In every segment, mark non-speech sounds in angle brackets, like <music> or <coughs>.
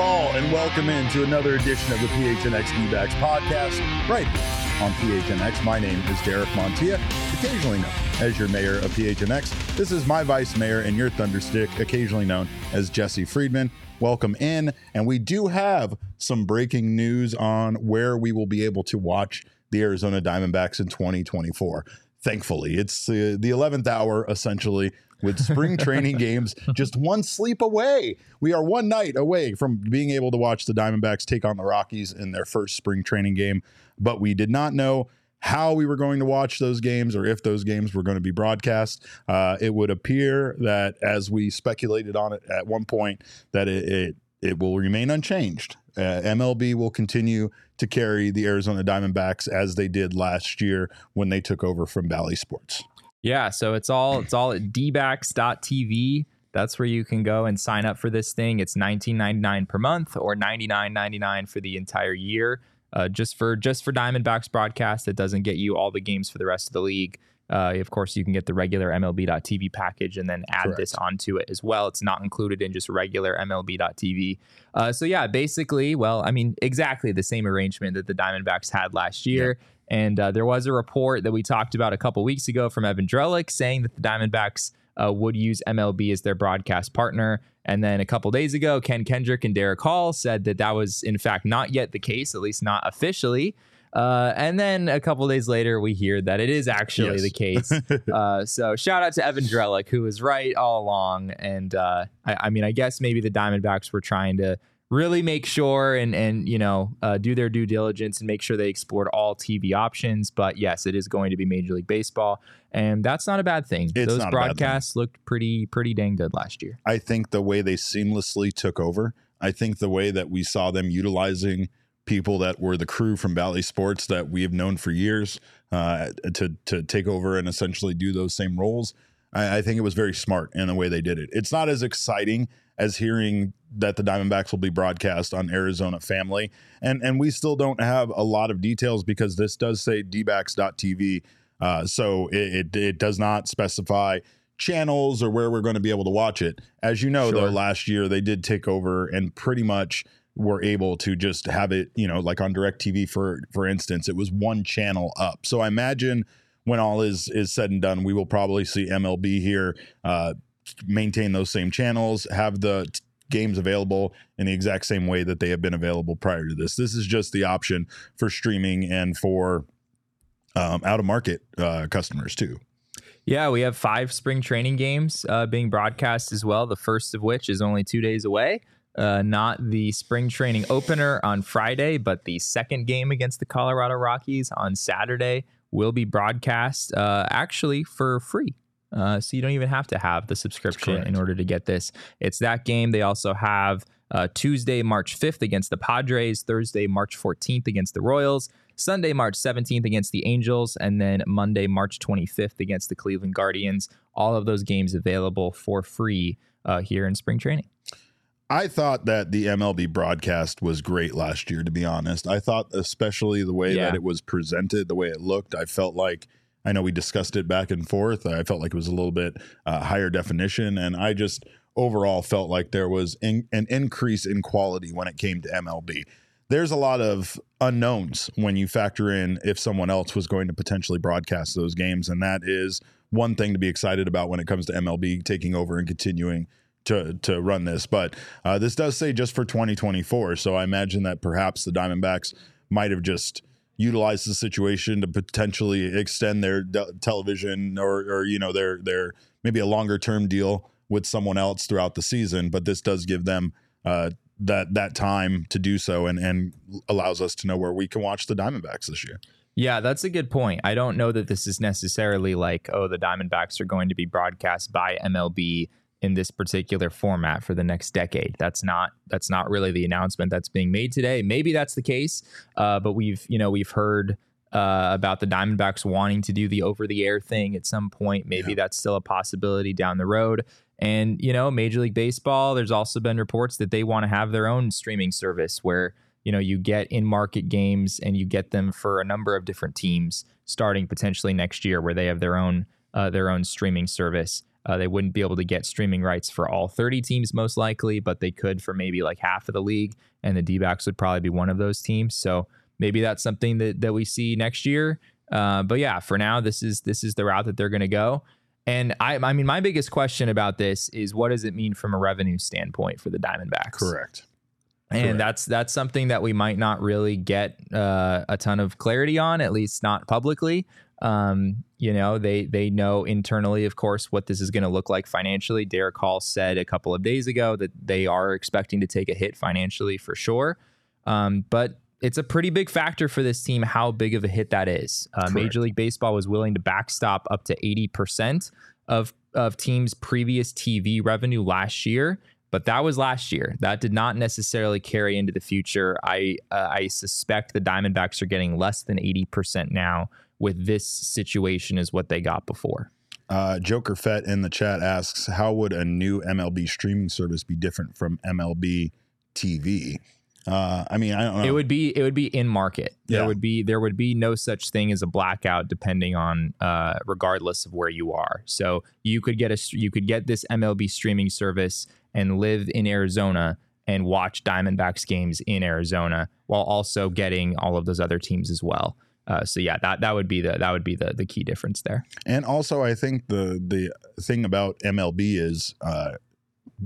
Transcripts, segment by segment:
All, and welcome into another edition of the PHNX D-backs podcast, right here on PHNX. My name is Derek Montilla, occasionally known as your mayor of PHNX. This is my vice mayor and your thunderstick, occasionally known as Jesse Friedman. Welcome in, and we do have some breaking news on where we will be able to watch the Arizona Diamondbacks in 2024. Thankfully, it's uh, the 11th hour essentially with spring training <laughs> games just one sleep away. We are one night away from being able to watch the Diamondbacks take on the Rockies in their first spring training game, but we did not know how we were going to watch those games or if those games were going to be broadcast. Uh, it would appear that, as we speculated on it at one point, that it it, it will remain unchanged. Uh, MLB will continue to carry the Arizona Diamondbacks as they did last year when they took over from Bally Sports. Yeah, so it's all it's all at dbacks.tv. That's where you can go and sign up for this thing. It's $19.99 per month or $99.99 for the entire year. Uh, just for just for Diamondbacks broadcast, it doesn't get you all the games for the rest of the league. Uh, of course, you can get the regular MLB.TV package and then add Correct. this onto it as well. It's not included in just regular MLB.TV. Uh, so yeah, basically, well, I mean, exactly the same arrangement that the Diamondbacks had last year. And uh, there was a report that we talked about a couple weeks ago from Evan Drellich saying that the Diamondbacks uh, would use MLB as their broadcast partner. And then a couple days ago, Ken Kendrick and Derrick Hall said that that was, in fact, not yet the case, at least not officially. Uh, and then a couple days later, we hear that it is actually Yes. the case. <laughs> uh, so shout out to Evan Drellich, who was right all along. And uh, I, I mean, I guess maybe the Diamondbacks were trying to really make sure and and you know uh, do their due diligence and make sure they explored all TV options. But yes, it is going to be Major League Baseball, and that's not a bad thing. It's Those not a bad thing. broadcasts looked pretty pretty dang good last year. I think the way they seamlessly took over, I think the way that we saw them utilizing people that were the crew from Bally Sports that we have known for years uh, to to take over and essentially do those same roles. I, I think it was very smart in the way they did it. It's not as exciting as hearing that the Diamondbacks will be broadcast on Arizona Family, and and we still don't have a lot of details because this does say dbacks.tv, uh, so it, it it does not specify channels or where we're going to be able to watch it. As you know, though, last year they did take over and pretty much were able to just have it, you know, like on DirecTV for for instance, it was one channel up. So I imagine when all is is said and done, we will probably see MLB here uh, maintain those same channels, have the t- games available in the exact same way that they have been available prior to this. This is just the option for streaming and for um, out of market uh, customers too. Yeah, we have five spring training games uh, being broadcast as well. The first of which is only two days away. Uh, not the spring training opener on Friday, but the second game against the Colorado Rockies on Saturday will be broadcast uh, actually for free. Uh, so you don't even have to have the subscription in order to get this. It's that game. They also have uh, Tuesday, March 5th against the Padres, Thursday, March 14th against the Royals, Sunday, March 17th against the Angels, and then Monday, March 25th against the Cleveland Guardians. All of those games available for free uh, here in spring training. I thought that the MLB broadcast was great last year, to be honest. I thought, especially the way Yeah. that it was presented, the way it looked, I felt like, I know we discussed it back and forth. I felt like it was a little bit uh, higher definition. And I just overall felt like there was in, an increase in quality when it came to MLB. there's a lot of unknowns when you factor in if someone else was going to potentially broadcast those games. And that is one thing to be excited about when it comes to MLB taking over and continuing to to run this. But uh, this does say just for 2024. So I imagine that perhaps the Diamondbacks might have just utilized the situation to potentially extend their de- television or or you know their their maybe a longer term deal with someone else throughout the season. But this does give them uh, that that time to do so and and allows us to know where we can watch the Diamondbacks this year. Yeah, that's a good point. I don't know that this is necessarily like, oh, the Diamondbacks are going to be broadcast by MLB in this particular format for the next decade. That's not that's not really the announcement that's being made today. Maybe that's the case, uh, but we've you know we've heard uh, about the Diamondbacks wanting to do the over the air thing at some point. Maybe yeah. that's still a possibility down the road. And, you know, Major League Baseball, there's also been reports that they want to have their own streaming service where, you know, you get in market games and you get them for a number of different teams starting potentially next year where they have their own uh, their own streaming service. Uh, they wouldn't be able to get streaming rights for all 30 teams most likely, but they could for maybe like half of the league. And the D backs would probably be one of those teams. So maybe that's something that, that we see next year. Uh, but yeah, for now, this is this is the route that they're going to go. And I, I mean, my biggest question about this is what does it mean from a revenue standpoint for the Diamondbacks? Correct. And Correct. that's that's something that we might not really get uh, a ton of clarity on, at least not publicly. Um, you know, they they know internally, of course, what this is going to look like financially. Derrick Hall said a couple of days ago that they are expecting to take a hit financially for sure. Um, but it's a pretty big factor for this team how big of a hit that is. Uh, Major League Baseball was willing to backstop up to 80% of, of teams' previous TV revenue last year, but that was last year. That did not necessarily carry into the future. I, uh, I suspect the Diamondbacks are getting less than 80% now with this situation, is what they got before. Uh, Joker Fett in the chat asks, "How would a new MLB streaming service be different from MLB TV?" Uh, I mean, I don't know. It would be it would be in market. There would be there would be no such thing as a blackout, depending on uh, regardless of where you are. So you could get a you could get this MLB streaming service and live in Arizona and watch Diamondbacks games in Arizona while also getting all of those other teams as well. Uh, so yeah, that that would be the that would be the the key difference there. And also, I think the the thing about MLB is uh,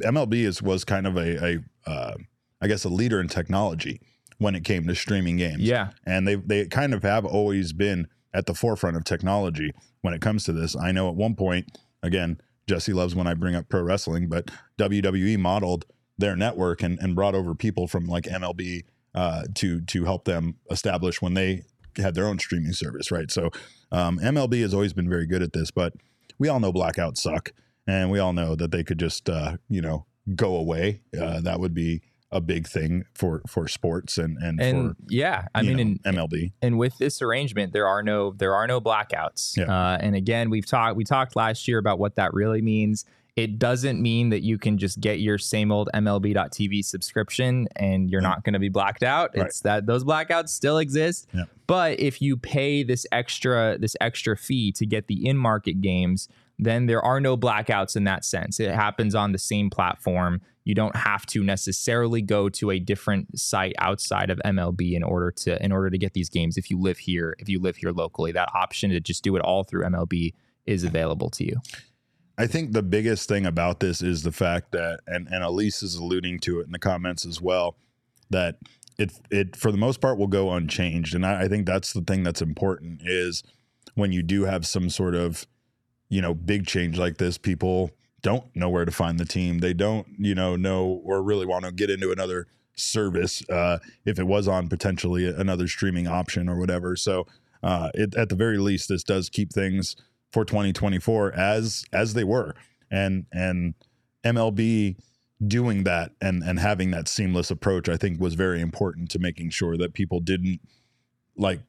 MLB is was kind of a, a uh, I guess, a leader in technology when it came to streaming games. Yeah. And they they kind of have always been at the forefront of technology when it comes to this. I know at one point, again, Jesse loves when I bring up pro wrestling, but WWE modeled their network and, and brought over people from like MLB uh, to to help them establish when they had their own streaming service, right? So um, MLB has always been very good at this, but we all know blackouts suck, and we all know that they could just uh, you know go away. Uh, that would be a big thing for for sports and and, and for, yeah, I mean know, in MLB. And with this arrangement, there are no there are no blackouts. Yeah. Uh, and again, we've talked we talked last year about what that really means. It doesn't mean that you can just get your same old MLB.TV subscription and you're yeah. not going to be blacked out. Right. It's that those blackouts still exist. Yeah. But if you pay this extra this extra fee to get the in market games, then there are no blackouts in that sense. It happens on the same platform. You don't have to necessarily go to a different site outside of MLB in order to in order to get these games if you live here, if you live here locally. That option to just do it all through MLB is available to you. I think the biggest thing about this is the fact that and, and Elise is alluding to it in the comments as well, that it it for the most part will go unchanged. And I, I think that's the thing that's important is when you do have some sort of you know, big change like this, people don't know where to find the team. They don't, you know, know or really want to get into another service uh, if it was on potentially another streaming option or whatever. So, uh, it, at the very least, this does keep things for 2024 as as they were, and and MLB doing that and and having that seamless approach, I think, was very important to making sure that people didn't like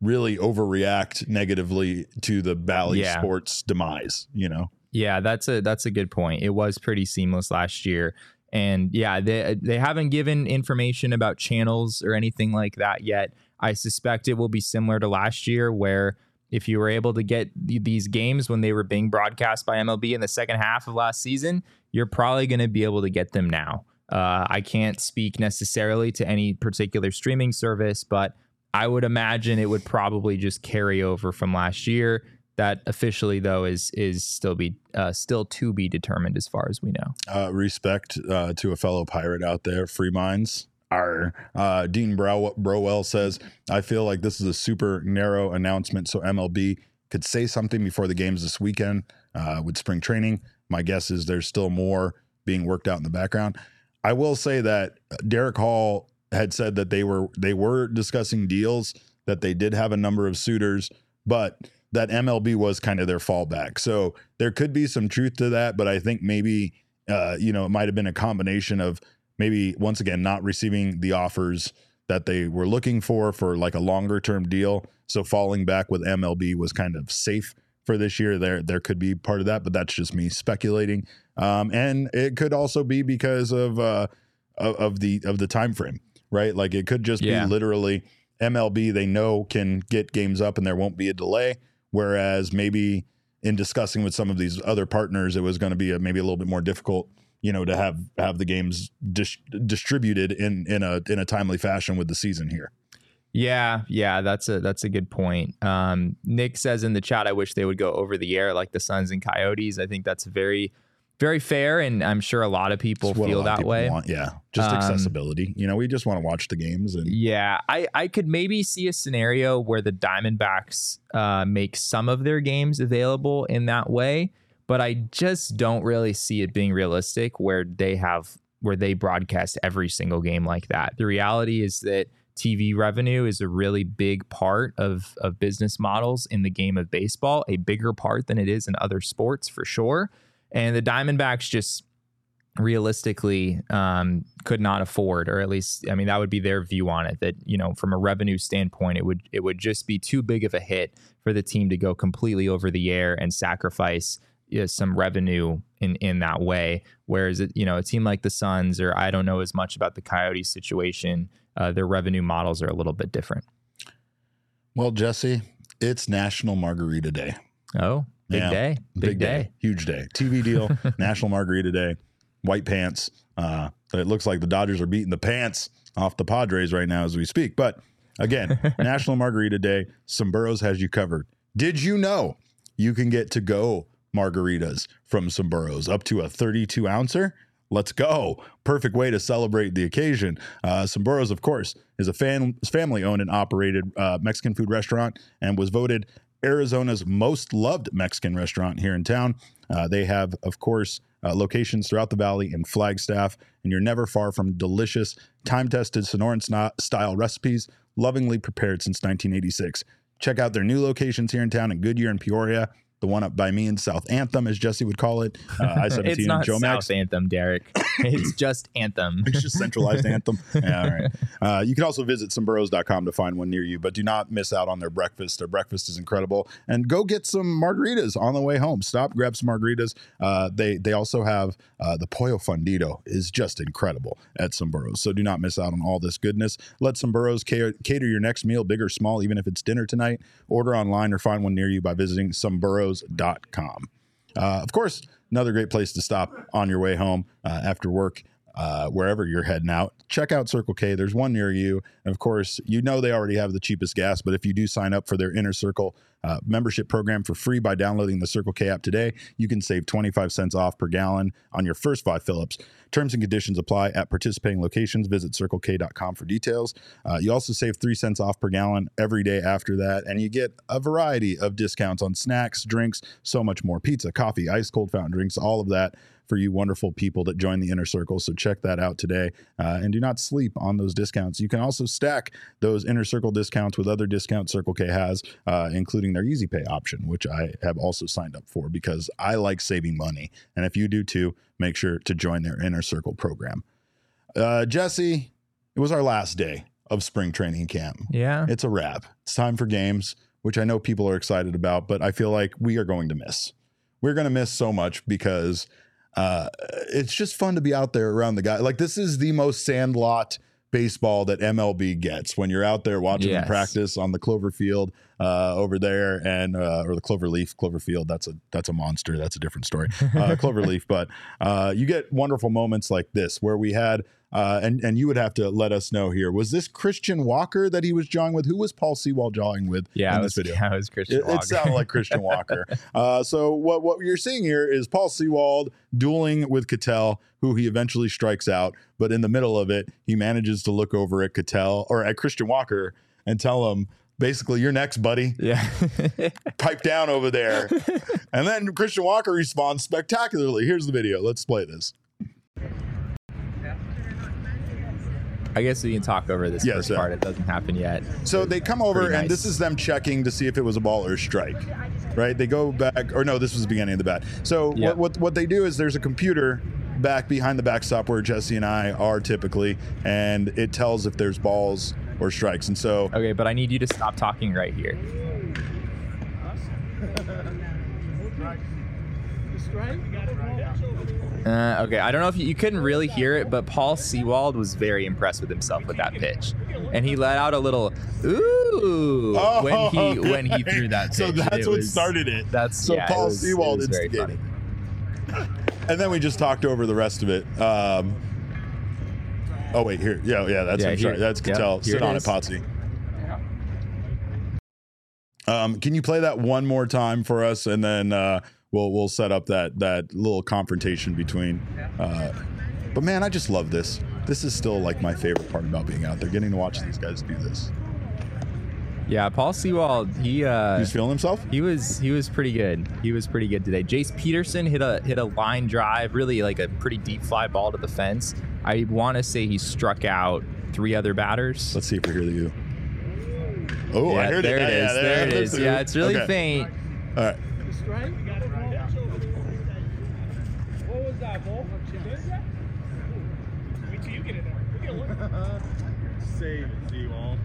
really overreact negatively to the Bally yeah. Sports demise, you know? Yeah, that's a that's a good point. It was pretty seamless last year. And yeah, they they haven't given information about channels or anything like that yet. I suspect it will be similar to last year where if you were able to get these games when they were being broadcast by MLB in the second half of last season, you're probably going to be able to get them now. Uh, I can't speak necessarily to any particular streaming service, but I would imagine it would probably just carry over from last year. That officially though is is still be uh, still to be determined as far as we know. Uh, respect uh, to a fellow pirate out there, free minds. Uh, Dean Brow- Browell says, "I feel like this is a super narrow announcement, so MLB could say something before the games this weekend uh, with spring training. My guess is there's still more being worked out in the background. I will say that Derrick Hall had said that they were they were discussing deals, that they did have a number of suitors, but that MLB was kind of their fallback. So there could be some truth to that, but I think maybe uh, you know it might have been a combination of maybe once again not receiving the offers that they were looking for for like a longer term deal. So falling back with MLB was kind of safe for this year. There there could be part of that, but that's just me speculating. Um, and it could also be because of uh, of, of the of the time frame, right? Like it could just Yeah. be literally MLB. They know can get games up, and there won't be a delay. Whereas maybe in discussing with some of these other partners, it was going to be a, maybe a little bit more difficult, you know, to have have the games dis- distributed in in a in a timely fashion with the season here. Yeah, yeah, that's a that's a good point. Um, Nick says in the chat, I wish they would go over the air like the Suns and Coyotes. I think that's very, very fair, and I'm sure a lot of people It's what a feel lot that people way. want. Yeah, just Um, accessibility. You know, we just want to watch the games and Yeah, I, I could maybe see a scenario where the Diamondbacks uh, make some of their games available in that way, but I just don't really see it being realistic where they have where they broadcast every single game like that. The reality is that TV revenue is a really big part of of business models in the game of baseball, a bigger part than it is in other sports for sure. And the Diamondbacks just realistically um, could not afford, or at least, I mean, that would be their view on it. That you know, from a revenue standpoint, it would it would just be too big of a hit for the team to go completely over the air and sacrifice you know, some revenue in in that way. Whereas, it, you know, a team like the Suns, or I don't know as much about the Coyotes situation, uh, their revenue models are a little bit different. Well, Jesse, it's National Margarita Day. Oh, big Yeah. day, big, day. huge day. TV deal, <laughs> National Margarita Day, white pants. Uh, it looks like the Dodgers are beating the pants off the Padres right now as we speak. But again, <laughs> National Margarita Day, Someburros has you covered. Did you know you can get to go margaritas from Someburros up to a 32 ouncer? Let's go. Perfect way to celebrate the occasion. Uh, Someburros, of course, is a fan, family owned and operated uh, Mexican food restaurant and was voted Arizona's most loved Mexican restaurant here in town. Uh, they have, of course, uh, locations throughout the valley in Flagstaff, and you're never far from delicious, time tested Sonoran style recipes, lovingly prepared since 1986. Check out their new locations here in town in Goodyear and Peoria. The one up by me in South Anthem, as Jesse would call it. Uh, I 17 It's and Joe South Max. Anthem, Derek. <coughs> it's just Anthem. It's just centralized anthem. <laughs> Yeah, all right. Uh, you can also visit someburros.com to find one near you, but do not miss out on their breakfast. Their breakfast is incredible. And go get some margaritas on the way home. Stop, grab some margaritas. Uh, they they also have uh, the pollo fundido is just incredible at Someburros. So do not miss out on all this goodness. Let Someburros cater, cater your next meal, big or small, even if it's dinner tonight. Order online or find one near you by visiting Uh, of course, another great place to stop on your way home uh, after work, uh, wherever you're heading out. Check out Circle K. There's one near you. And of course, you know they already have the cheapest gas, but if you do sign up for their Inner Circle uh, membership program for free by downloading the Circle K app today, you can save 25 cents off per gallon on your first five fill-ups. Terms and conditions apply at participating locations. Visit circlek.com for details. Uh, you also save three cents off per gallon every day after that, and you get a variety of discounts on snacks, drinks, so much more pizza, coffee, ice cold fountain drinks, all of that for you wonderful people that join the inner circle. So check that out today uh, and do not sleep on those discounts. You can also stack those inner circle discounts with other discounts Circle K has, uh, including their Easy Pay option, which I have also signed up for because I like saving money. And if you do too, make sure to join their inner circle program. Uh, Jesse, it was our last day of spring training camp. Yeah. It's a wrap. It's time for games, which I know people are excited about, but I feel like we are going to miss. We're going to miss so much because uh, it's just fun to be out there around the guy. Like this is the most sandlot baseball that MLB gets when you're out there watching them practice on the Clover Field uh, over there, and uh, or the Clover Leaf, Clover Field. That's a that's a monster. That's a different story. Uh, Clover <laughs> Leaf, but uh, you get wonderful moments like this where we had. Uh, and and you would have to let us know here. Was this Christian Walker that he was jawing with? Who was Paul Sewald jawing with Yeah, in this was, video? <laughs> yeah, it was Christian It, Walker. it sounded like Christian <laughs> Walker. Uh, so what what you're seeing here is Paul Sewald dueling with Ketel, who he eventually strikes out. But in the middle of it, he manages to look over at Ketel or at Christian Walker and tell him. Basically, you're next, buddy. yeah. <laughs> Pipe down over there. and then Christian Walker responds spectacularly. Here's the video. Let's play this. I guess we can talk over this Yes, first yeah. part. It doesn't happen yet. So they come over, Pretty and this is them checking to see if it was a ball or a strike, right? They go back, or no, this was the beginning of the bat. So Yep. what, what what they do is there's a computer back behind the backstop where Jesse and I are typically, and it tells if there's balls or strikes. And so Okay, but I need you to stop talking right here. <laughs> Uh, okay, I don't know if you, you couldn't really hear it, but Paul Sewald was very impressed with himself with that pitch, and he let out a little ooh when he when he threw that. Pitch. Oh, So that's It what was- started it. That's So yeah, Paul was- Sewald instigated. and then we just talked over the rest of it. Um, oh wait, here, yeah, yeah, that's Yeah, I'm sorry, here- that's yep, Ketel. here Sit it on it. Potsy. Um, can you play that one more time for us, and then uh, we'll we'll set up that that little confrontation between. Uh, but man, I just love this. This is still like my favorite part about being out there, getting to watch these guys do this. Yeah, Paul Sewald, he uh, He's feeling himself. He was he was pretty good. He was pretty good today. Jace Peterson hit a hit a line drive, really like a pretty deep fly ball to the fence. I want to say he struck out three other batters. Let's see if we hear the you. Oh, yeah, I heard there it. it is. yeah, there it there's is. Yeah, it's really okay. faint. All right. What was that, Bull? Wait till you get in there. We get a. Save Z-Wall.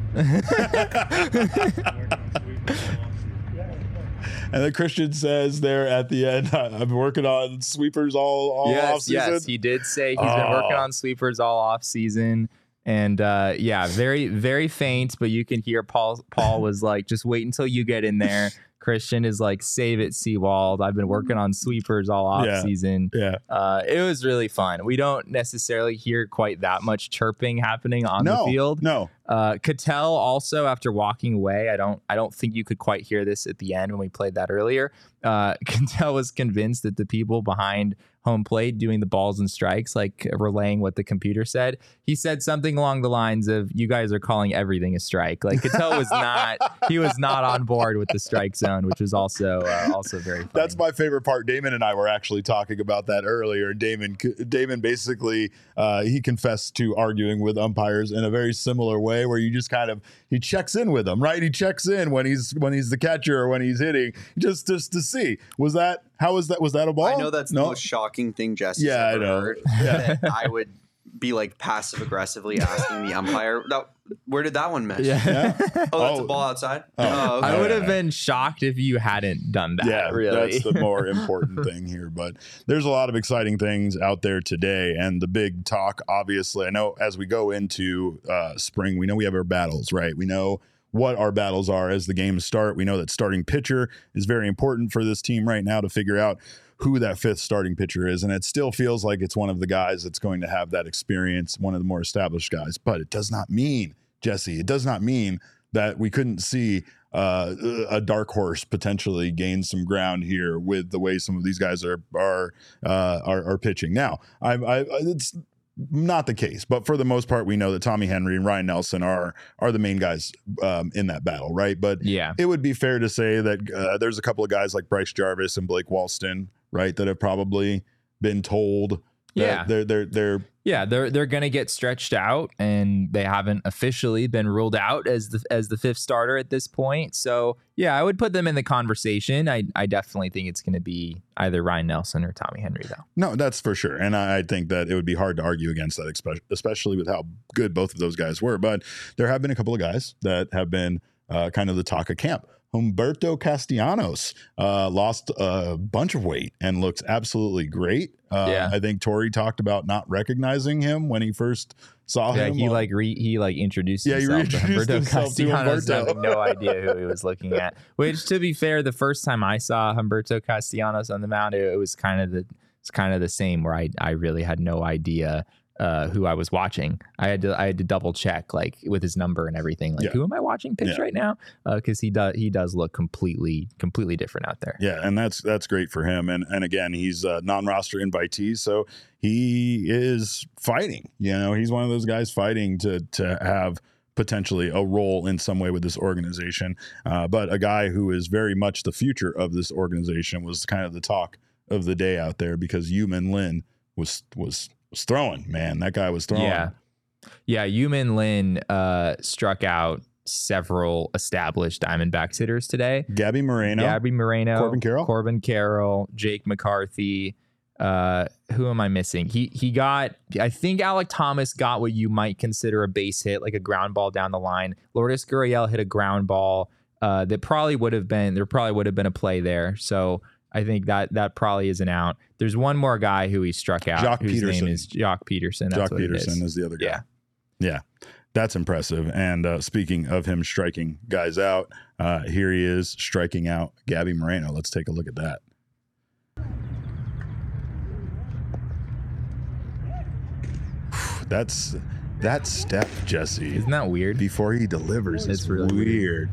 And then Christian says there at the end, I've been working on sweepers all, all off yes, season. yes, he did say he's been working Oh. on sweepers all off season. And uh, yeah, very very faint, but you can hear Paul. Paul was like, "Just wait until you get in there." <laughs> Christian is like, "Save it, Sewald. I've been working on sweepers all off Yeah. season." yeah. Uh, it was really fun. We don't necessarily hear quite that much chirping happening on no, the field. No. Uh, Ketel also, after walking away, I don't, I don't think you could quite hear this at the end when we played that earlier. Uh, <laughs> Ketel was convinced that the people behind home plate doing the balls and strikes, like relaying what the computer said, he said something along the lines of, "You guys are calling everything a strike." Like Ketel was not, he was not on board with the strike zone, which was also, uh, also very. Funny. That's my favorite part. Damon and I were actually talking about that earlier. Damon, Damon basically, uh, he confessed to arguing with umpires in a very similar way, where you just kind of he checks in with them, right? He checks in when he's when he's the catcher or when he's hitting, just just to see was that how was that was that a ball? I know that's no. the most shocking thing Jesse's Yeah, I know. <laughs> Yeah. That I would be like passive aggressively asking the umpire, that, where did that one miss? yeah. Yeah. <laughs> Oh, that's Oh. a ball outside. Oh. Oh, okay. I would yeah. have been shocked if you hadn't done that. yeah, really. that's the <laughs> more important thing here. But there's a lot of exciting things out there today, and the big talk, obviously. I know as we go into uh, spring, we know we have our battles, right? We know what our battles are as the games start. We know that starting pitcher is very important for this team right now to figure out who that fifth starting pitcher is, and it still feels like it's one of the guys that's going to have that experience, one of the more established guys. But it does not mean Jesse. It does not mean that we couldn't see uh, a dark horse potentially gain some ground here with the way some of these guys are are uh, are, are pitching. Now, I, I it's not the case, but for the most part, we know that Tommy Henry and Ryan Nelson are are the main guys um, in that battle, right? But yeah. it would be fair to say that uh, there's a couple of guys like Bryce Jarvis and Blake Walston, right, that have probably been told that Yeah. they're they're they're Yeah, they're they're gonna get stretched out, and they haven't officially been ruled out as the as the fifth starter at this point. So yeah, I would put them in the conversation. I I definitely think it's gonna be either Ryan Nelson or Tommy Henry though. No, that's for sure. And I, I think that it would be hard to argue against that, especially with how good both of those guys were. But there have been a couple of guys that have been uh, kind of the talk of camp. Humberto Castellanos uh, lost a bunch of weight and looks absolutely great. Uh, Yeah. I think Torey talked about not recognizing him when he first saw Yeah, him. he on- like re, he like introduced Yeah, he himself to Humberto himself to Humberto. no idea who he was looking at. Which, to be fair, the first time I saw Humberto Castellanos on the mound, it, it was kind of the it's kind of the same where I I really had no idea uh, who I was watching. I had to I had to double check like with his number and everything. Like, Yeah. who am I watching pitch Yeah. right now? Because he does he does look completely completely different out there. Yeah, and that's that's great for him. And and again, he's a non-roster invitee, so he is fighting. You know, he's one of those guys fighting to to have potentially a role in some way with this organization. Uh, but a guy who is very much the future of this organization was kind of the talk of the day out there because Yumin Lin was was was throwing. Man, that guy was throwing. Yeah. Yeah, Yumin Lin uh, struck out several established Diamondbacks hitters today. Gabby Moreno. Gabby Moreno, Corbin Carroll? Corbin Carroll, Jake McCarthy. Uh, who am I missing? He he got. I think Alek Thomas got what you might consider a base hit, like a ground ball down the line. Lourdes Gurriel hit a ground ball uh, that probably would have been there. Probably would have been a play there. So I think that that probably isn't out. There's one more guy who he struck out. Joc whose Pederson. name is Joc Pederson. That's Joc what Pederson is. is the other guy. Yeah. Yeah. That's impressive. And uh, speaking of him striking guys out, uh, here he is striking out Gabby Moreno. Let's take a look at that. That's that step, Jesse, Isn't that weird? before he delivers. It's really weird. weird.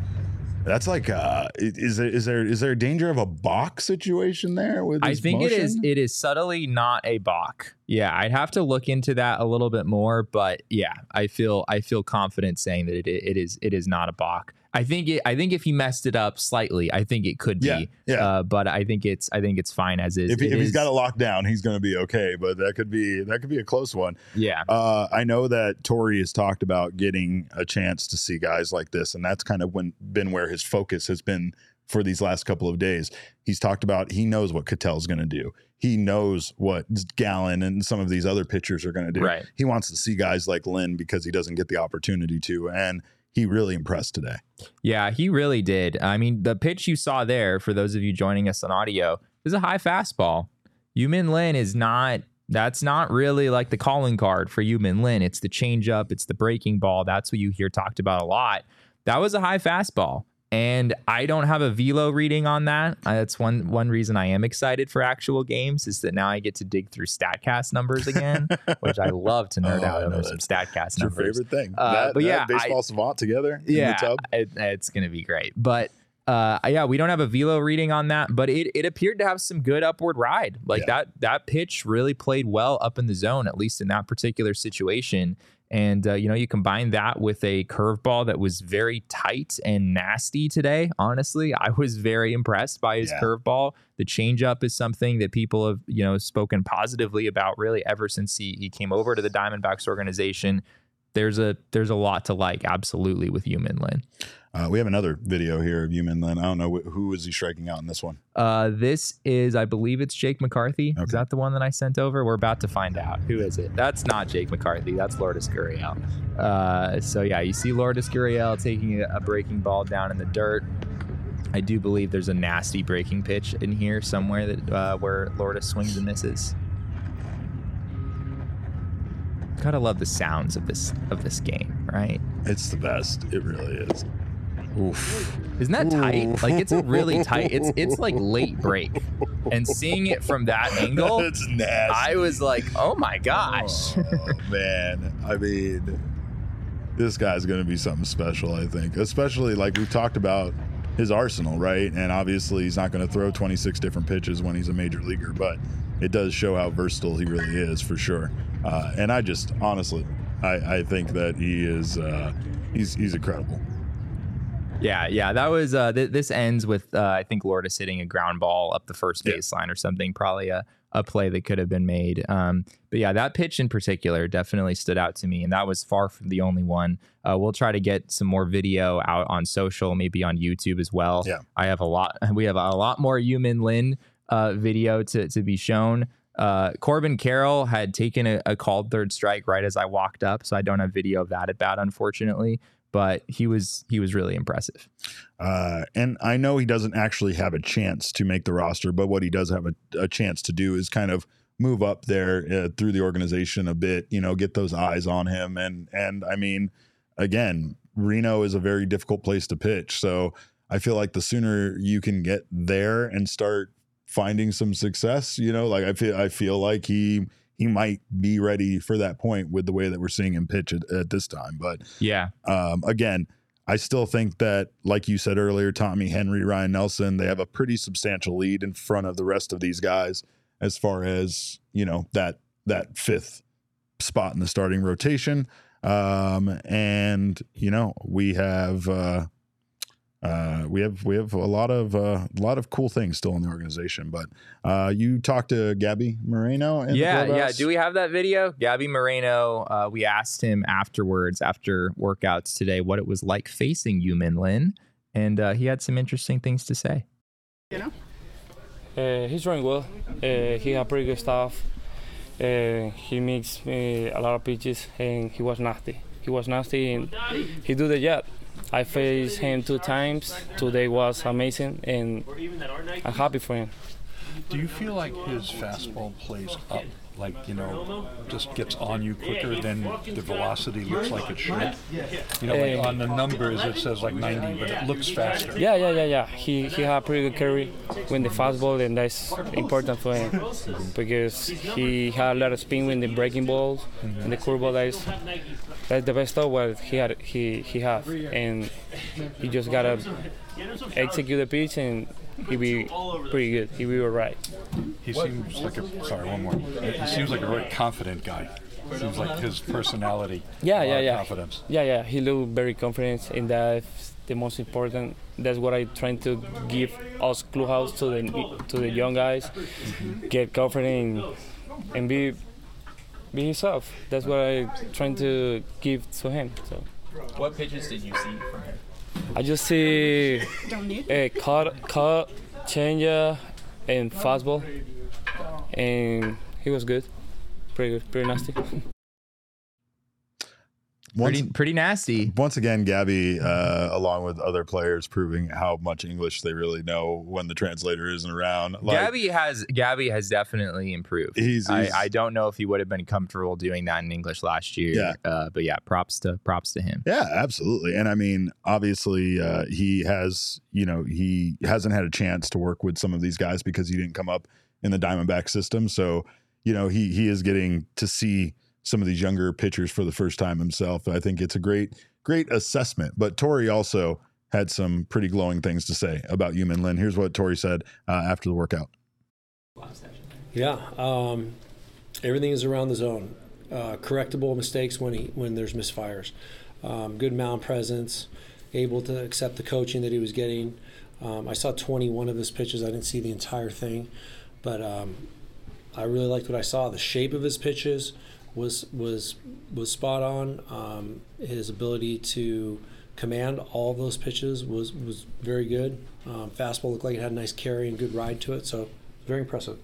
That's like, uh, is there is there is there a danger of a balk situation there with? I think it is. motion? It is subtly not a balk. Yeah, I'd have to look into that a little bit more, but yeah, I feel I feel confident saying that it it is it is not a balk. I think it. I think if he messed it up slightly, I think it could be. Yeah, yeah. Uh, but I think it's I think it's fine as is. if, he, It if he's is- got it locked down, he's going to be okay. But that could be that could be a close one. yeah, Uh, I know that Torey has talked about getting a chance to see guys like this, and that's kind of when been where his focus has been for these last couple of days. He's talked about he knows what Ketel's going to do. He knows what Gallen and some of these other pitchers are going to do. Right. He wants to see guys like Lin because he doesn't get the opportunity to, and he really impressed today. yeah, he really did. I mean, the pitch you saw there, for those of you joining us on audio, is a high fastball. Yumin Lin is not. That's not really like the calling card for Yumin Lin. It's the changeup. It's the breaking ball. That's what you hear talked about a lot. That was a high fastball. And I don't have a velo reading on that. Uh, that's one one reason I am excited for actual games is that now I get to dig through Statcast numbers again, <laughs> which I love to nerd Oh, out over some Statcast It's your favorite thing. Uh, that, but that yeah, baseball savant together in yeah, the tub. it- it's gonna be great. But uh, yeah, we don't have a velo reading on that, but it, it appeared to have some good upward ride. Like Yeah. that that pitch really played well up in the zone, at least in that particular situation. And uh, you know, you combine that with a curveball that was very tight and nasty today. Honestly, I was very impressed by his Yeah. curveball. The changeup is something that people have you know spoken positively about really ever since he he came over to the Diamondbacks organization. There's a there's a lot to like absolutely with Yumin Lin. Uh, we have another video here of Yumin Lin. I don't know wh- who is he striking out in this one. Uh, this is, I believe it's Jake McCarthy. Okay. Is that the one that I sent over? We're about to find out. Who is it? That's not Jake McCarthy. That's Lourdes Gurriel. Uh, so yeah, you see Lourdes Gurriel taking a, a breaking ball down in the dirt. I do believe there's a nasty breaking pitch in here somewhere that uh, where Lourdes swings and misses. Gotta love the sounds of this of this game, right? It's the best. It really is. Oof. Isn't that tight? Like it's really <laughs> tight. It's it's like late break, and seeing it from that angle, it's nasty. I was like, oh my gosh. Oh, man, I mean, this guy's going to be something special, I think. Especially like we've talked about his arsenal, right? And obviously, he's not going to throw 26 different pitches when he's a major leaguer, but it does show how versatile he really is for sure. Uh, and I just honestly, I, I think that he is uh, he's he's incredible. Yeah, yeah, that was. Uh, th- this ends with uh, I think Lourdes hitting a ground ball up the first Yeah. baseline or something. Probably a, a play that could have been made. Um, but yeah, that pitch in particular definitely stood out to me, and that was far from the only one. Uh, we'll try to get some more video out on social, maybe on YouTube as well. Yeah. I have a lot. <laughs> We have a lot more Yumin Lin uh, video to to be shown. Uh, Corbin Carroll had taken a, a called third strike right as I walked up, so I don't have video of that at bat, unfortunately. But he was he was really impressive. Uh, and I know he doesn't actually have a chance to make the roster, but what he does have a, a chance to do is kind of move up there uh, through the organization a bit. You know, get those eyes on him, and and I mean, again, Reno is a very difficult place to pitch, so I feel like the sooner you can get there and start finding some success, you know, like I feel I feel like he he might be ready for that point with the way that we're seeing him pitch at, at this time. But Yeah, um, again, I still think that, like you said earlier, Tommy Henry, Ryan Nelson, they have a pretty substantial lead in front of the rest of these guys as far as you know that that fifth spot in the starting rotation. Um, and you know we have uh, uh, we have we have a lot of uh, a lot of cool things still in the organization. But uh, you talked to Gabby Moreno. In the yeah, yeah. Do we have that video? Gabby Moreno. Uh, we asked him afterwards, after workouts today, what it was like facing Yumin Lin, and uh, he had some interesting things to say. You Uh, he's doing well. Uh, he had pretty good stuff. Uh, he makes uh, a lot of pitches, and he was nasty. He was nasty, and he do the job. I faced him two times. Today was amazing, and I'm happy for him. Do you feel like his fastball plays up, like you know, just gets on you quicker than the velocity looks like it should? You know, like on the numbers it says like 90, but it looks faster. Yeah, yeah, yeah, yeah. He he had a pretty good carry with the fastball, and that's important for him because he had a lot of spin with the breaking balls and the curveball. That's that's the best stuff what he had he he had, and he just gotta execute the pitch and he'd be pretty good. He'd be alright. He seems like a sorry, one more. He seems like a very confident guy. Seems like his personality. Yeah, a lot yeah, of yeah. Confidence. Yeah, yeah. He look very confident, and that's the most important. That's what I trying to give us clubhouse to the to the young guys. Mm-hmm. Get confident and, and be be himself. That's what I trying to give to him. So What pitches did you see from him? I just see a cut, cut, changer, and fastball, and he was good. Pretty good, pretty nasty. <laughs> Once, Pretty pretty nasty. once again, Gabby, uh, along with other players, proving how much English they really know when the translator isn't around. Like, Gabby has Gabby has definitely improved. He's- I, I don't know if he would have been comfortable doing that in English last year. Yeah. Uh, but yeah, props to props to him. Yeah, absolutely. And I mean, obviously, uh, he has, you know, he hasn't had a chance to work with some of these guys because he didn't come up in the Diamondback system. So, you know, he he is getting to see some of these younger pitchers for the first time himself. I think it's a great, great assessment. But Torey also had some pretty glowing things to say about Yumin Lin. Here's what Torey said uh, after the workout. Yeah, um, everything is around the zone. Uh, correctable mistakes when he when there's misfires. Um, good mound presence, able to accept the coaching that he was getting. Um, I saw 21 of his pitches. I didn't see the entire thing, but um, I really liked what I saw. The shape of his pitches was was was spot on. Um, his ability to command all those pitches was was very good. Um, fastball looked like it had a nice carry and good ride to it, so very impressive.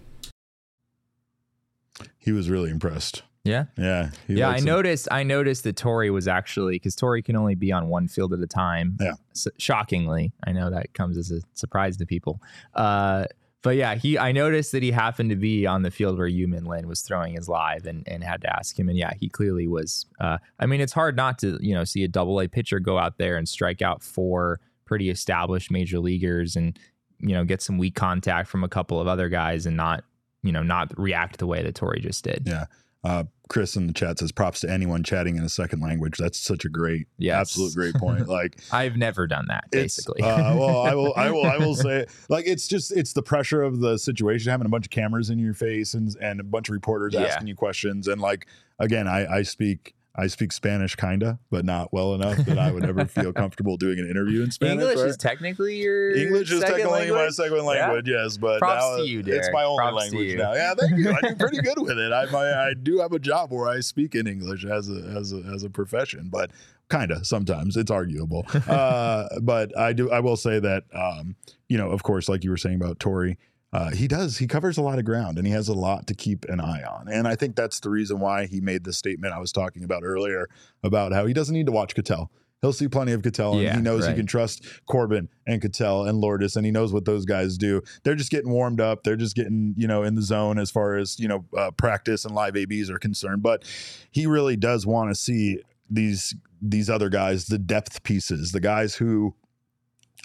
He was really impressed. Yeah. Yeah. yeah, I likes him. noticed. I noticed that Torey was actually because Torey can only be on one field at a time. Yeah. S- shockingly, I know that comes as a surprise to people. Uh, but yeah, he. I noticed that he happened to be on the field where Yumin Lin was throwing his live, and and had to ask him. And yeah, he clearly was. Uh, I mean, it's hard not to you know see a double A pitcher go out there and strike out four pretty established major leaguers, and you know get some weak contact from a couple of other guys, and not you know not react the way that Torey just did. Yeah. Uh, Chris in the chat says props to anyone chatting in a second language. That's such a great, Yes. absolute great point. Like <laughs> I've never done that. Basically, uh, well, I will, I will, I will <laughs> say, like it's just it's the pressure of the situation, having a bunch of cameras in your face and and a bunch of reporters Yeah. asking you questions, and like again, I I speak. I speak Spanish, kinda, but not well enough that I would ever feel <laughs> comfortable doing an interview in Spanish. English right? is technically your English is second technically my language? second Yeah. language, yes, but Props now you, it's my only Props language now. Yeah, thank you. I do pretty <laughs> good with it. I, my, I do have a job where I speak in English as a as a as a profession, but kind of sometimes it's arguable. <laughs> uh, but I do. I will say that um, you know, of course, like you were saying about Torey. Uh, he does. He covers a lot of ground, and he has a lot to keep an eye on. And I think that's the reason why he made the statement I was talking about earlier about how he doesn't need to watch Ketel. He'll see plenty of Ketel, and Yeah, he knows he can trust Corbin and Ketel and Lourdes, and he knows what those guys do. They're just getting warmed up. They're just getting you know in the zone as far as you know uh, practice and live ABs are concerned. But he really does want to see these these other guys, the depth pieces, the guys who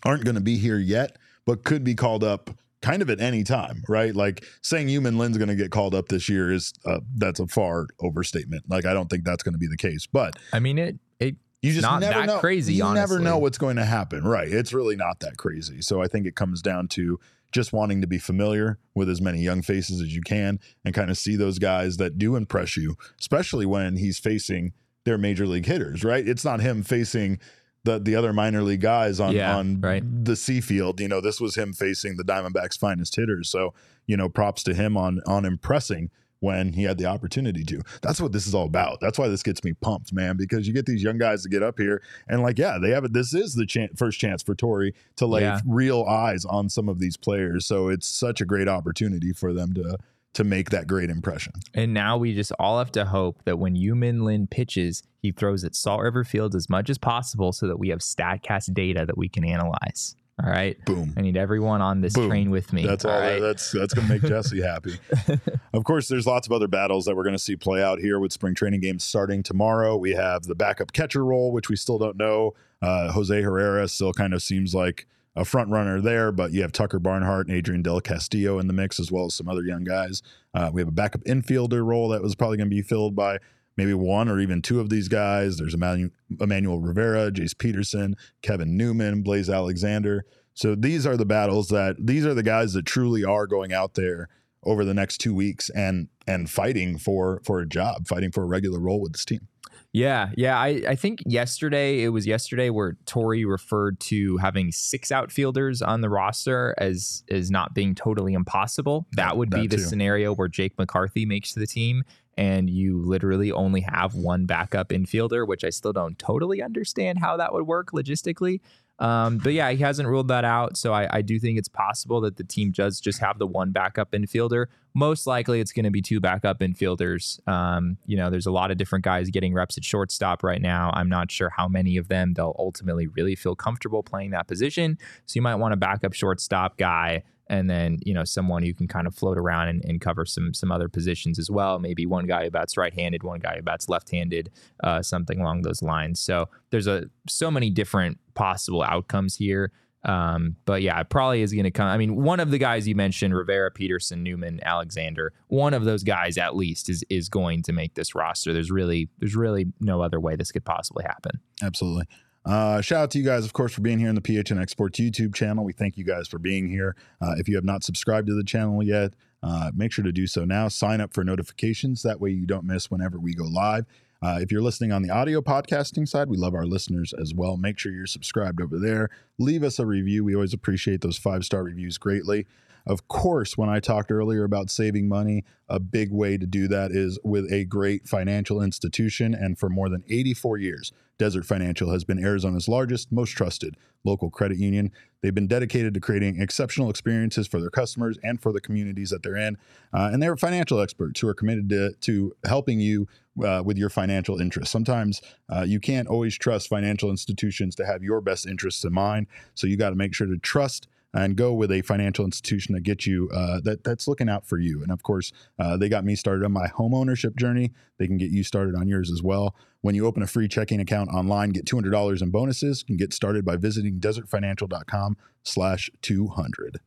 aren't going to be here yet, but could be called up kind of at any time, right? Like saying Yumin Lin's going to get called up this year is uh, that's a far overstatement. Like I don't think that's going to be the case, but I mean, it it you just not never that know. crazy, You never know what's going to happen, right? It's really not that crazy. So I think it comes down to just wanting to be familiar with as many young faces as you can and kind of see those guys that do impress you, especially when he's facing their major league hitters, right? It's not him facing the the other minor league guys on Yeah, on right. the C field. You know, this was him facing the Diamondbacks' finest hitters. So, you know, props to him on on impressing when he had the opportunity to. That's what this is all about. That's why this gets me pumped, man, because you get these young guys to get up here and like, yeah, they have it. This is the chan- first chance for Torey to lay Yeah. real eyes on some of these players. So it's such a great opportunity for them to to make that great impression. And now we just all have to hope that when Yumin Lin pitches, he throws at Salt River Field as much as possible so that we have StatCast data that we can analyze. All right. Boom. I need everyone on this Boom. train with me. That's all. right? That's that's going to make Jesse happy. <laughs> of course, there's lots of other battles that we're going to see play out here with spring training games starting tomorrow. We have the backup catcher role, which we still don't know. Uh, Jose Herrera still kind of seems like a front runner there, but you have Tucker Barnhart and Adrian Del Castillo in the mix, as well as some other young guys. Uh, we have a backup infielder role that was probably going to be filled by maybe one or even two of these guys. There's Emmanuel, Emmanuel Rivera, Jace Peterson, Kevin Newman, Blaze Alexander. So these are the battles that these are the guys that truly are going out there over the next two weeks and and fighting for for a job, fighting for a regular role with this team. Yeah, yeah. I, I think yesterday it was yesterday where Torey referred to having six outfielders on the roster as as not being totally impossible. That would be that the too. scenario where Jake McCarthy makes the team and you literally only have one backup infielder, which I still don't totally understand how that would work logistically. Um, but yeah, he hasn't ruled that out. So I, I do think it's possible that the team does just have the one backup infielder. Most likely it's going to be two backup infielders. Um, you know, there's a lot of different guys getting reps at shortstop right now. I'm not sure how many of them they'll ultimately really feel comfortable playing that position. So you might want a backup shortstop guy and then you know someone who can kind of float around and, and cover some some other positions as well. Maybe one guy who bats right-handed, one guy who bats left-handed, uh, something along those lines. So there's a so many different possible outcomes here. Um, but yeah, it probably is going to come. I mean, one of the guys you mentioned, Rivera, Peterson, Newman, Alexander, one of those guys at least is is going to make this roster. There's really there's really no other way this could possibly happen. Absolutely. Uh, shout out to you guys, of course, for being here in the PHNX Sports YouTube channel. We thank you guys for being here. Uh, if you have not subscribed to the channel yet, uh, make sure to do so now. Sign up for notifications. That way you don't miss whenever we go live. Uh, if you're listening on the audio podcasting side, we love our listeners as well. Make sure you're subscribed over there. Leave us a review. We always appreciate those five star reviews greatly. Of course, when I talked earlier about saving money, a big way to do that is with a great financial institution. And for more than 84 years, Desert Financial has been Arizona's largest, most trusted local credit union. They've been dedicated to creating exceptional experiences for their customers and for the communities that they're in. Uh, and they're financial experts who are committed to, to helping you uh, with your financial interests. Sometimes uh, you can't always trust financial institutions to have your best interests in mind. So you got to make sure to trust and go with a financial institution that gets you uh, that that's looking out for you. And of course, uh, they got me started on my home ownership journey. They can get you started on yours as well. When you open a free checking account online, get two hundred dollars in bonuses. You can get started by visiting desertfinancial.com/slash two hundred.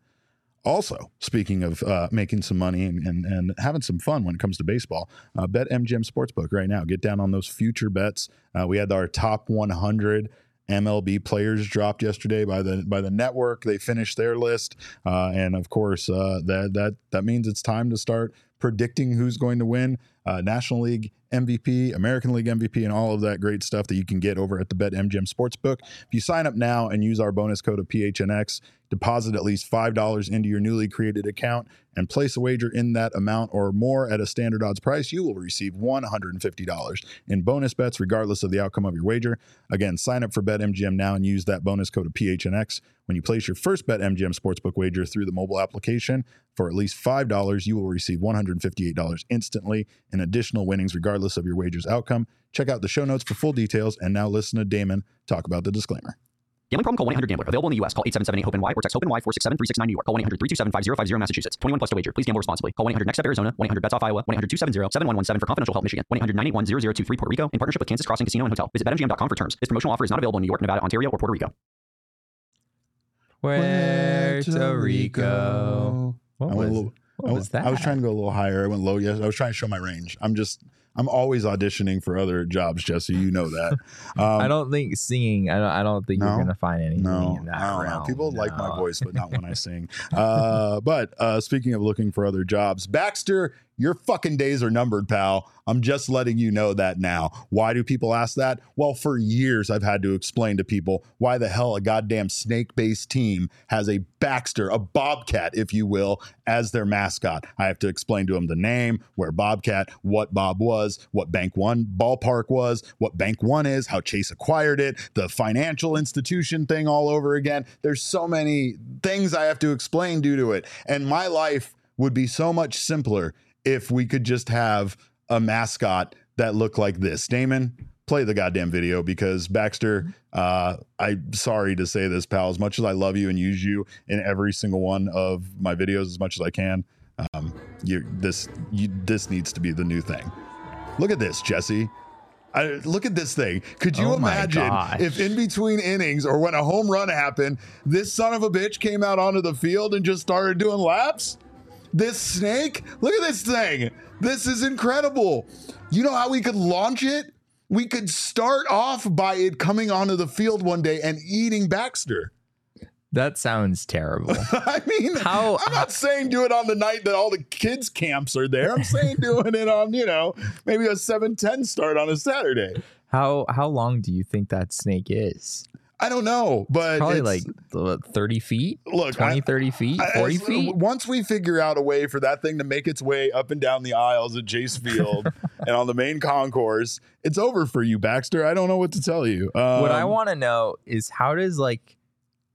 Also, speaking of uh, making some money and, and, and having some fun when it comes to baseball, uh, bet MGM Sportsbook right now. Get down on those future bets. Uh, we had our top 100 MLB players dropped yesterday by the by the network. They finished their list, uh, and of course, uh, that that that means it's time to start predicting who's going to win uh, National League MVP, American League MVP, and all of that great stuff that you can get over at the BetMGM Sportsbook. If you sign up now and use our bonus code of PHNX, deposit at least $5 into your newly created account and place a wager in that amount or more at a standard odds price, you will receive $150 in bonus bets, regardless of the outcome of your wager. Again, sign up for BetMGM now and use that bonus code of PHNX. When you place your first BetMGM Sportsbook wager through the mobile application, For at least $5, you will receive $158 instantly in additional winnings, regardless of your wager's outcome. Check out the show notes for full details. And now listen to Damon talk about the disclaimer. Gambling problem? Call 1-800-GAMBLER. Available in the U.S. Call 877-8-HOPE-NY or text HOPE-NY 467-369 New York. Call 1-800-327-5050 Massachusetts. 21 plus to wager. Please gamble responsibly. Call 1-800-NEXT-STEP Arizona. 1-800-BETS-OFF Iowa. 1-800-270-7117 for confidential help Michigan. 1-800-981-0023 Puerto Rico in partnership with Kansas Crossing Casino and Hotel. Visit BetMGM.com for terms. This promotional offer is not available in New York, Nevada, Ontario, or Puerto Rico. Puerto Rico. What I went was, little. what I, was that? I was trying to go a little higher. I went low. Yes, I was trying to show my range. I'm just. I'm always auditioning for other jobs, Jesse. You know that. <laughs> Um, I don't think singing. I don't. I don't think No? you're gonna find anything No, in that I don't know. realm. People like my voice, but not when I <laughs> sing. Uh, but uh, speaking of looking for other jobs, Baxter, your fucking days are numbered, pal. I'm just letting you know that now. Why do people ask that? Well, for years I've had to explain to people why the hell a goddamn snake-based team has a Baxter, a bobcat, if you will, as their mascot. I have to explain to them the name, where Bobcat, what Bob was, what Bank One ballpark was, what Bank One is, how Chase acquired it, the financial institution thing all over again. There's so many things I have to explain due to it. And my life would be so much simpler if we could just have a mascot that looked like this. Damon, play the goddamn video because Baxter, uh, I'm sorry to say this, pal, as much as I love you and use you in every single one of my videos as much as I can, um, you this you, this needs to be the new thing. Look at this, Jesse. I, look at this thing. Could you Oh imagine if in between innings or when a home run happened, this son of a bitch came out onto the field and just started doing laps? This snake? Look at this thing. This is incredible. You know how we could launch it? We could start off by it coming onto the field one day and eating Baxter. That sounds terrible. <laughs> I mean, How- I'm not saying do it on the night that all the kids' camps are there. I'm saying doing it on, you know, maybe a 710 start on a Saturday. how how long do you think that snake is? I don't know, but Probably it's- like what, 30 feet? Look, 20, I- 30 feet? I- 40 as- feet? Once we figure out a way for that thing to make its way up and down the aisles at Chase <laughs> Field and on the main concourse, it's over for you, Baxter. I don't know what to tell you. Um, what I want to know is how does like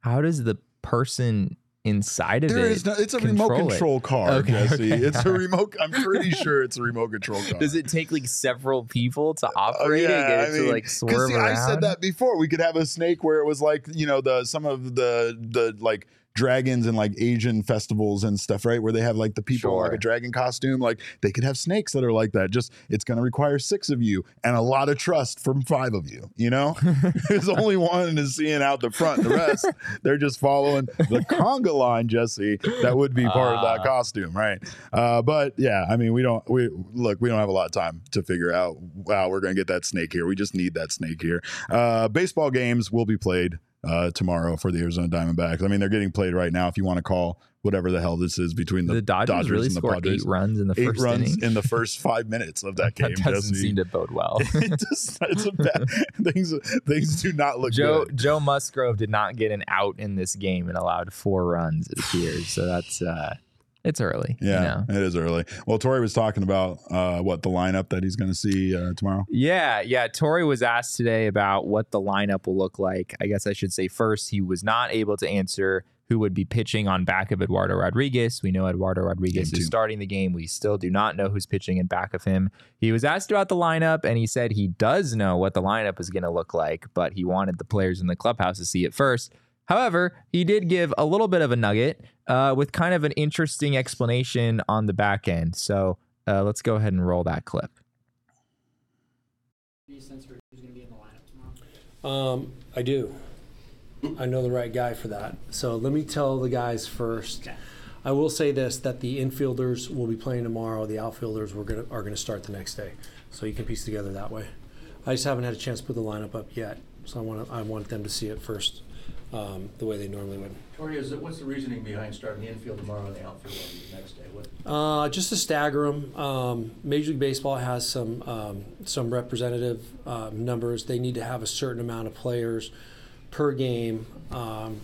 how does the person inside of there it is no, it's a remote control it? car, Okay, Jesse. okay. It's a <laughs> remote. I'm pretty sure it's a remote control car. Does it take like several people to Oh, operate it, get it I to mean, like 'cause swerve see, around? I said that before. We could have a snake where it was like you know the some of the the like dragons and like Asian festivals and stuff, right? Where they have like the people in like a dragon costume. Like they could have snakes that are like that. Just it's going to require six of you and a lot of trust from five of you. You know, <laughs> <laughs> there's only one is seeing out the front. The rest <laughs> they're just following the conga line, Jesse. That would be part of that Ah. costume, right? Uh, but yeah, I mean, we don't. We look, we don't have a lot of time to figure out. Wow, we're going to get that snake here. We just need that snake here. Uh, baseball games will be played uh, tomorrow for the Arizona Diamondbacks. I mean, they're getting played right now. If you want to call whatever the hell this is between the, the Dodgers, really and the scored Padres. eight runs in the Eight first runs inning. in the <laughs> first five minutes of that game. that doesn't seem to bode well. <laughs> <laughs> it just, it's a bad things. Things do not look Joe good. Joe Musgrove did not get an out in this game and allowed four runs. It appears so. That's uh, it's early. you Yeah, know? it is early. Well, Torey was talking about uh, what the lineup that he's going to see uh, tomorrow. Yeah, yeah. Torey was asked today about what the lineup will look like. I guess I should say first, he was not able to answer who would be pitching on back of Eduardo Rodriguez. We know Eduardo Rodriguez Game two. is starting the game. We still do not know who's pitching in back of him. He was asked about the lineup, and he said he does know what the lineup is going to look like, but he wanted the players in the clubhouse to see it first. However, he did give a little bit of a nugget uh, with kind of an interesting explanation on the back end. So uh, let's go ahead and roll that clip. Um, I do. I know the right guy for that. So let me tell the guys first. I will say this: that the infielders will be playing tomorrow. The outfielders we're gonna, are going to start the next day. So you can piece together that way. I just haven't had a chance to put the lineup up yet. So I want I want them to see it first, um, the way they normally would. Torey, is it, what's the reasoning behind starting the infield tomorrow and the outfield on the next day? What, Uh, just to stagger them. Um, Major League Baseball has some um, some representative uh, numbers. They need to have a certain amount of players per game um,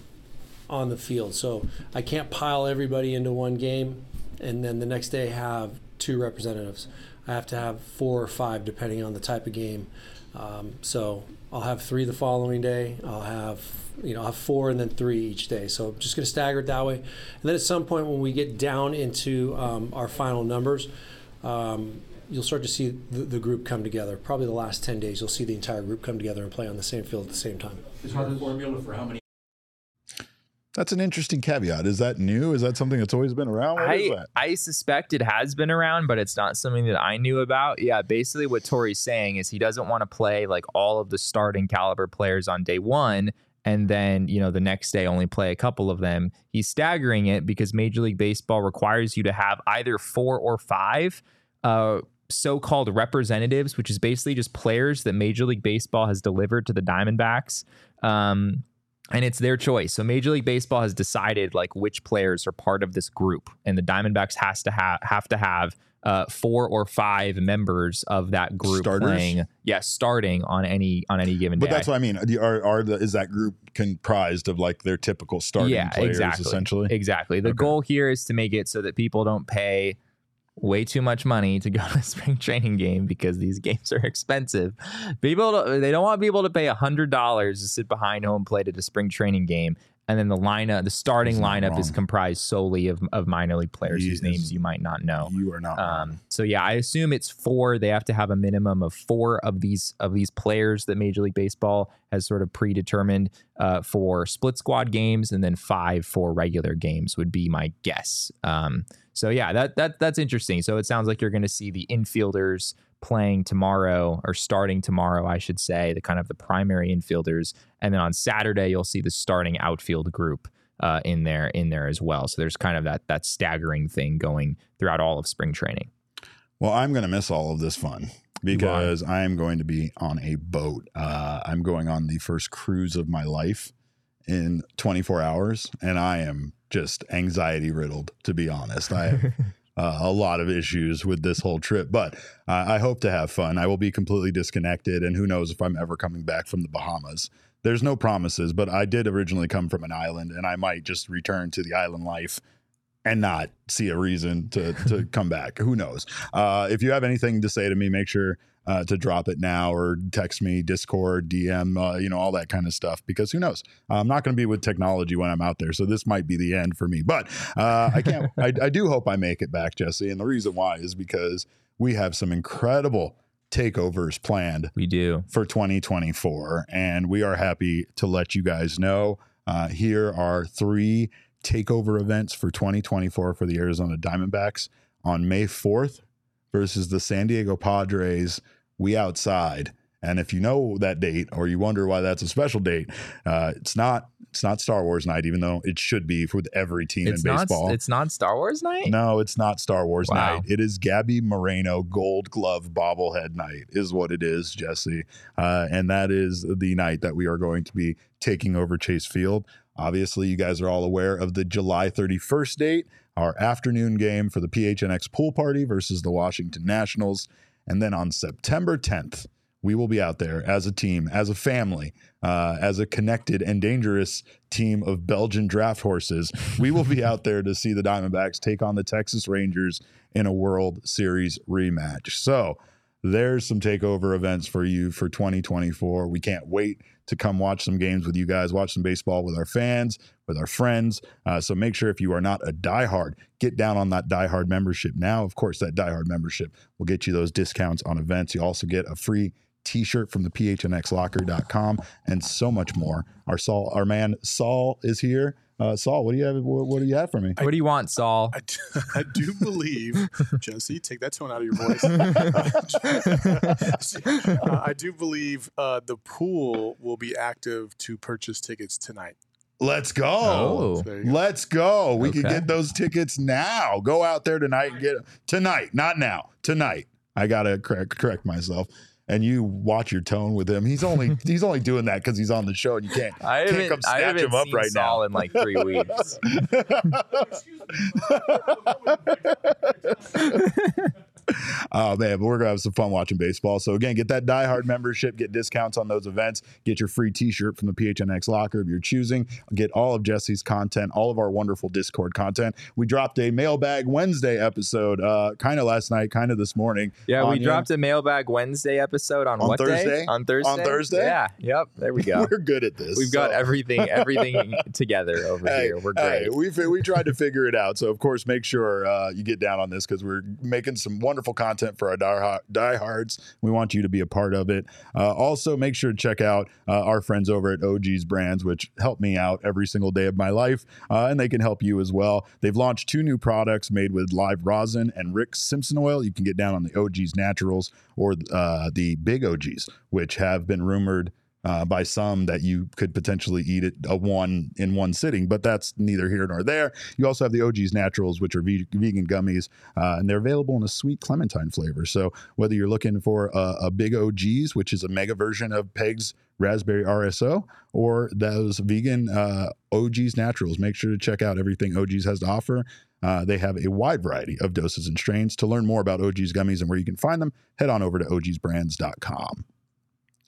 on the field. So I can't pile everybody into one game and then the next day have two representatives. I have to have four or five depending on the type of game. Um, so I'll have three the following day. I'll have you know I'll have four and then three each day. So I'm just going to stagger it that way. And then at some point when we get down into um, our final numbers, um, you'll start to see the, the, group come together. Probably the last ten days, you'll see the entire group come together and play on the same field at the same time. Is there a formula for how many? That's an interesting caveat. Is that new? Is that something that's always been around? What I? I suspect it has been around, but it's not something that I knew about. Yeah, basically what Torey's saying is he doesn't want to play like all of the starting caliber players on day one and then, you know, the next day only play a couple of them. He's staggering it because Major League Baseball requires you to have either four or five uh, so-called representatives, which is basically just players that Major League Baseball has delivered to the Diamondbacks. Um, and it's their choice. So Major League Baseball has decided like which players are part of this group, and the Diamondbacks has to have have to have uh, four or five members of that group Starters? playing. Yeah, starting on any on any given day. But that's what I mean. Are, are the, is that group comprised of like their typical starting yeah, players exactly. essentially? Exactly. The Okay. goal here is to make it so that people don't pay way too much money to go <laughs> to a spring training game because these games are expensive. People don't- they don't want people to pay hundred dollars to sit behind home plate at a spring training game. And then the lineup, the starting lineup is comprised solely of, of minor league players He whose is- names you might not know. You are not. Um, so yeah, I assume it's four. They have to have a minimum of four of these of these players that Major League Baseball has sort of predetermined uh, for split squad games, and then five for regular games would be my guess. Um, so yeah, that that that's interesting. So it sounds like you're going to see the infielders playing tomorrow or starting tomorrow, I should say, the kind of the primary infielders, and then on Saturday you'll see the starting outfield group uh, in there in there as well. So there's kind of that that staggering thing going throughout all of spring training. Well, I'm going to miss all of this fun because I am going to be on a boat. Uh, I'm going on the first cruise of my life in 24 hours, and I am just anxiety riddled, to be honest. I have <laughs> uh, a lot of issues with this whole trip, but uh, I hope to have fun. I will be completely disconnected, and who knows if I'm ever coming back from the Bahamas. There's no promises, but I did originally come from an island, and I might just return to the island life and not see a reason to to <laughs> come back. Who knows? Uh, if you have anything to say to me, make sure uh, to drop it now or text me, Discord, DM, uh, you know, all that kind of stuff. Because who knows? I'm not going to be with technology when I'm out there, so this might be the end for me. But uh, I can't. I, I do hope I make it back, Jesse. And the reason why is because we have some incredible takeovers planned We do. for 2024. And we are happy to let you guys know. Uh, here are three takeover events for 2024 for the Arizona Diamondbacks on May 4th versus the San Diego Padres. We outside. And if you know that date or you wonder why that's a special date, uh, it's not. It's not Star Wars night, even though it should be with every team It's in not. baseball. It's not Star Wars night. No, it's not Star Wars Wow. night. It is Gabby Moreno Gold Glove Bobblehead night, is what it is, Jesse. Uh, and that is the night that we are going to be taking over Chase Field. Obviously, you guys are all aware of the July 31st date, our afternoon game for the PHNX pool party versus the Washington Nationals. And then on September 10th, we will be out there as a team, as a family, uh, as a connected and dangerous team of Belgian draft horses. We will be out there to see the Diamondbacks take on the Texas Rangers in a World Series rematch. So there's some takeover events for you for 2024. We can't wait to come watch some games with you guys, watch some baseball with our fans, with our friends. Uh, so make sure if you are not a diehard, get down on that diehard membership now. Of course, that diehard membership will get you those discounts on events. You also get a free t-shirt from the phnxlocker.com and so much more. Our Saul, our man Saul is here. Uh, Saul, what do you have? What, what do you have for me? What do you want, Saul? I do, I do <laughs> believe, Jesse, take that tone out of your voice. <laughs> Uh, I do believe uh, the pool will be active to purchase tickets tonight. Let's go. Oh. There you go. Let's go. We can get those tickets now. Go out there tonight and get tonight, not now. Tonight. I gotta correct, correct myself. And you watch your tone with him. He's only <laughs> he's only doing that because he's on the show and you can't I can't haven't, come I snatch haven't him up right Saul now. in like three <laughs> weeks. <laughs> <laughs> oh man, but we're gonna have some fun watching baseball. So again, get that diehard membership, get discounts on those events, get your free T-shirt from the PHNX locker of your choosing, get all of Jesse's content, all of our wonderful Discord content. We dropped a mailbag Wednesday episode, uh, kind of last night, kind of this morning. Yeah, we dropped a mailbag Wednesday episode on, On what Thursday? day? On Thursday. On Thursday? Yeah. Yep. There we go. <laughs> We're good at this. We've got everything <laughs> everything together over Hey, here. We're hey, great. we fi- we tried to figure it out. So of course, make sure uh, you get down on this because we're making some wonderful content for our die- diehards. We want you to be a part of it. Uh, also, make sure to check out uh, our friends over at OG's Brands, which help me out every single day of my life, uh, and they can help you as well. They've launched two new products made with live rosin and Rick Simpson oil. You can get down on the OG's Naturals or uh, the Big OGs, which have been rumored uh, by some that you could potentially eat it a one in one sitting, but that's neither here nor there. You also have the OG's Naturals, which are ve- vegan gummies, uh, and they're available in a sweet clementine flavor. So whether you're looking for a, a big OG's, which is a mega version of Peg's Raspberry RSO, or those vegan uh, OG's Naturals, make sure to check out everything OG's has to offer. Uh, they have a wide variety of doses and strains. To learn more about OG's gummies and where you can find them, head on over to ogsbrands.com.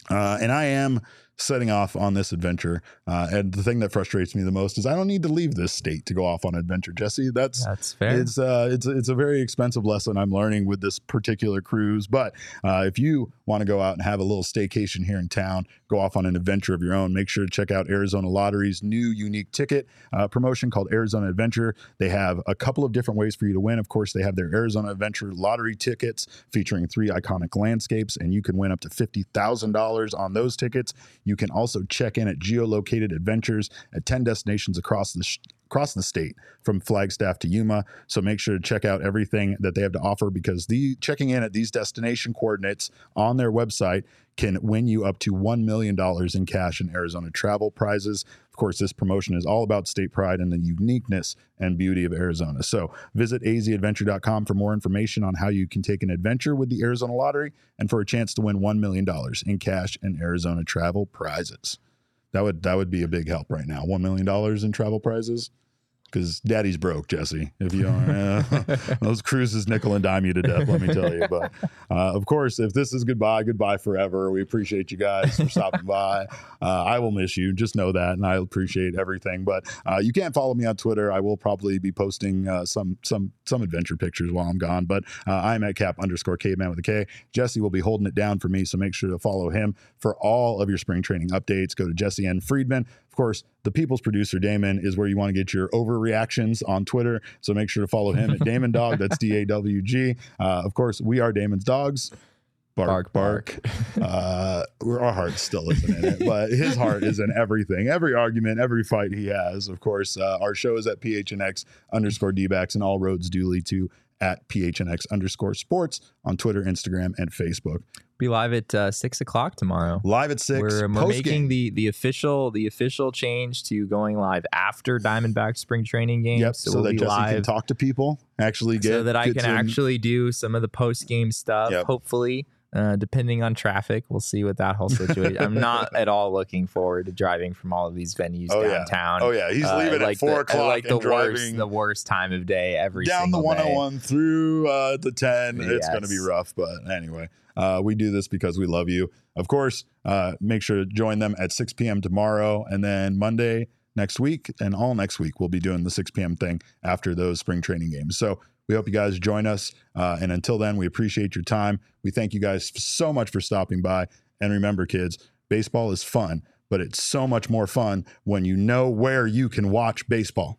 Uh, and I am setting off on this adventure. Uh, and the thing that frustrates me the most is I don't need to leave this state to go off on an adventure, Jesse. That's That's fair. it's uh, it's it's a very expensive lesson I'm learning with this particular cruise. But uh, if you want to go out and have a little staycation here in town, go off on an adventure of your own, make sure to check out Arizona Lottery's new unique ticket uh, promotion called Arizona Adventure. They have a couple of different ways for you to win. Of course, they have their Arizona Adventure lottery tickets featuring three iconic landscapes, and you can win up to fifty thousand dollars on those tickets. You can also check in at geolocated adventures at ten destinations across the. Sh- across the state from Flagstaff to Yuma. So make sure to check out everything that they have to offer because the checking in at these destination coordinates on their website can win you up to $1 million in cash in Arizona travel prizes. Of course, this promotion is all about state pride and the uniqueness and beauty of Arizona. So visit azadventure.com for more information on how you can take an adventure with the Arizona Lottery and for a chance to win $1 million in cash and Arizona travel prizes. That would that would be a big help right now. $1 million in travel prizes because daddy's broke, Jesse. If you are, uh, <laughs> those cruises nickel and dime you to death, let me tell you. But uh, of course, if this is goodbye, goodbye forever. We appreciate you guys for stopping by. Uh, I will miss you. Just know that, and I appreciate everything. But uh, you can't follow me on Twitter. I will probably be posting uh, some some some adventure pictures while I'm gone. But uh, I'm at cap underscore caveman with a K. Jesse will be holding it down for me, so make sure to follow him for all of your spring training updates. Go to Jesse N Friedman. Of course, the people's producer Damon is where you want to get your overreactions on Twitter. So make sure to follow him at <laughs> Damon Dog. That's D A W G. Uh, of course, we are Damon's dogs. Bark, bark. uh, our heart still isn't in it, but his heart is in everything, every argument, every fight he has. Of course, uh, our show is at PHNX underscore DBAX, and all roads do lead to at PHNX underscore sports on Twitter, Instagram, and Facebook. Be live at uh, six o'clock tomorrow. Live at 6 We're, we're making the the official the official change to going live after Diamondback spring training games. Yep, so, so, we'll that be Jesse live can talk to people, actually get so that I can actually do some of the post game stuff. Yep. Hopefully, uh, depending on traffic, we'll see what that whole <laughs> situation. I'm not at all looking forward to driving from all of these venues Oh, yeah. downtown. Oh, yeah. He's leaving at like four the, o'clock like the worst the worst time of day every down the single day. 101 through uh, the 10. It's going to be rough, but anyway, uh, we do this because we love you. Of course, uh, make sure to join them at 6 p.m. tomorrow and then Monday next week and all next week we'll be doing the 6 p.m. thing after those spring training games. So we hope you guys join us. Uh, and until then, we appreciate your time. We thank you guys so much for stopping by. And remember, kids, baseball is fun, but it's so much more fun when you know where you can watch baseball.